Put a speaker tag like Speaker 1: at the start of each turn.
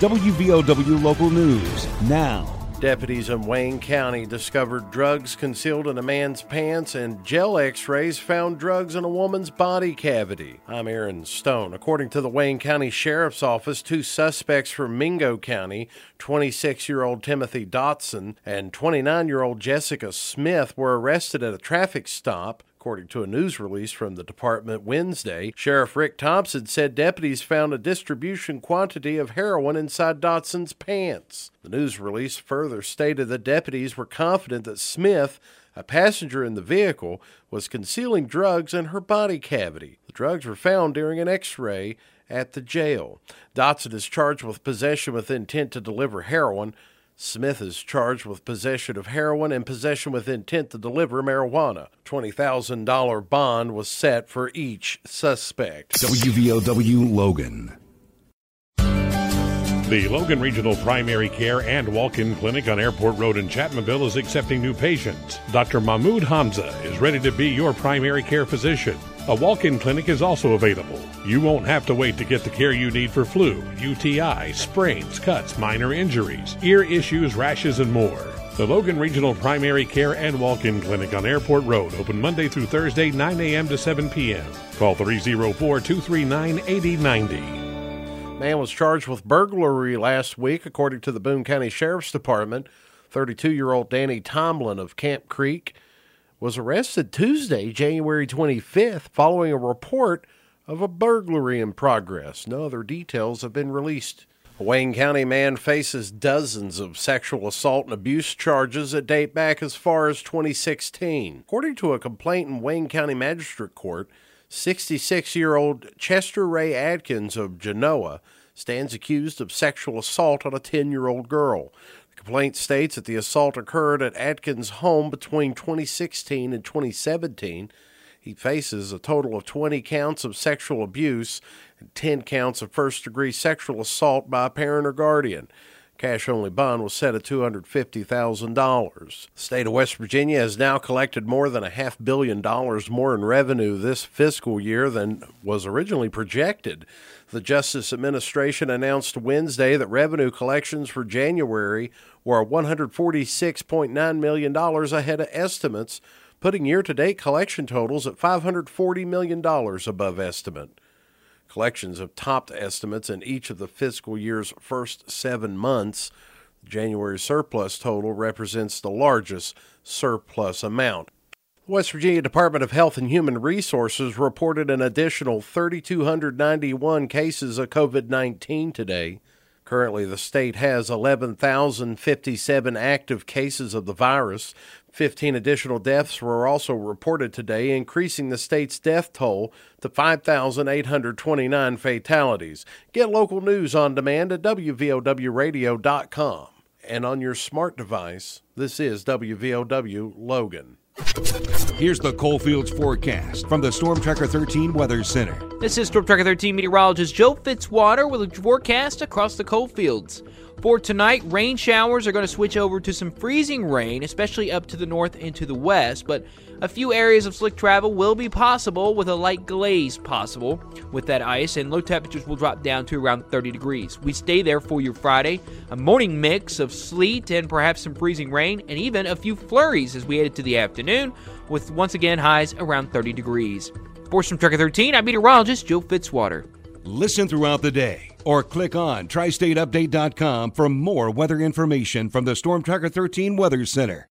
Speaker 1: WVOW Local News now.
Speaker 2: Deputies in Wayne County discovered drugs concealed in a man's pants and gel x rays found drugs in a woman's body cavity. I'm Aaron Stone. According to the Wayne County Sheriff's Office, two suspects from Mingo County, 26 year old Timothy Dotson and 29 year old Jessica Smith, were arrested at a traffic stop. According to a news release from the department Wednesday, Sheriff Rick Thompson said deputies found a distribution quantity of heroin inside Dotson's pants. The news release further stated that deputies were confident that Smith, a passenger in the vehicle, was concealing drugs in her body cavity. The drugs were found during an x ray at the jail. Dotson is charged with possession with intent to deliver heroin. Smith is charged with possession of heroin and possession with intent to deliver marijuana. $20,000 bond was set for each suspect.
Speaker 1: WVOW Logan.
Speaker 3: The Logan Regional Primary Care and Walk-in Clinic on Airport Road in Chapmanville is accepting new patients. Dr. Mahmoud Hamza is ready to be your primary care physician. A walk-in clinic is also available. You won't have to wait to get the care you need for flu, UTI, sprains, cuts, minor injuries, ear issues, rashes, and more. The Logan Regional Primary Care and Walk-in Clinic on Airport Road, open Monday through Thursday, 9 a.m. to 7 p.m. Call 304-239-8090.
Speaker 2: Man was charged with burglary last week, according to the Boone County Sheriff's Department. 32 year old Danny Tomlin of Camp Creek was arrested Tuesday, January 25th, following a report of a burglary in progress. No other details have been released. A Wayne County man faces dozens of sexual assault and abuse charges that date back as far as 2016. According to a complaint in Wayne County Magistrate Court, 66 year old Chester Ray Adkins of Genoa stands accused of sexual assault on a 10 year old girl. Complaint states that the assault occurred at Adkins' home between 2016 and 2017. He faces a total of 20 counts of sexual abuse and 10 counts of first degree sexual assault by a parent or guardian. Cash only bond was set at $250,000. The state of West Virginia has now collected more than a half billion dollars more in revenue this fiscal year than was originally projected. The Justice Administration announced Wednesday that revenue collections for January were $146.9 million ahead of estimates, putting year to date collection totals at $540 million above estimate. Collections have topped estimates in each of the fiscal year's first seven months. The January surplus total represents the largest surplus amount. The West Virginia Department of Health and Human Resources reported an additional 3,291 cases of COVID 19 today. Currently, the state has 11,057 active cases of the virus. 15 additional deaths were also reported today, increasing the state's death toll to 5,829 fatalities. Get local news on demand at WVOWradio.com. And on your smart device, this is WVOW Logan.
Speaker 1: Here's the Coalfields forecast from the Storm Tracker 13 Weather Center.
Speaker 4: This is Storm Tracker 13 meteorologist Joe Fitzwater with a forecast across the coalfields. For tonight, rain showers are going to switch over to some freezing rain, especially up to the north and to the west, but a few areas of slick travel will be possible with a light glaze possible with that ice, and low temperatures will drop down to around 30 degrees. We stay there for your Friday, a morning mix of sleet and perhaps some freezing rain, and even a few flurries as we head into the afternoon, with once again highs around 30 degrees. For Storm Tracker 13, I'm meteorologist Joe Fitzwater.
Speaker 1: Listen throughout the day or click on tristateupdate.com for more weather information from the Storm Tracker 13 Weather Center.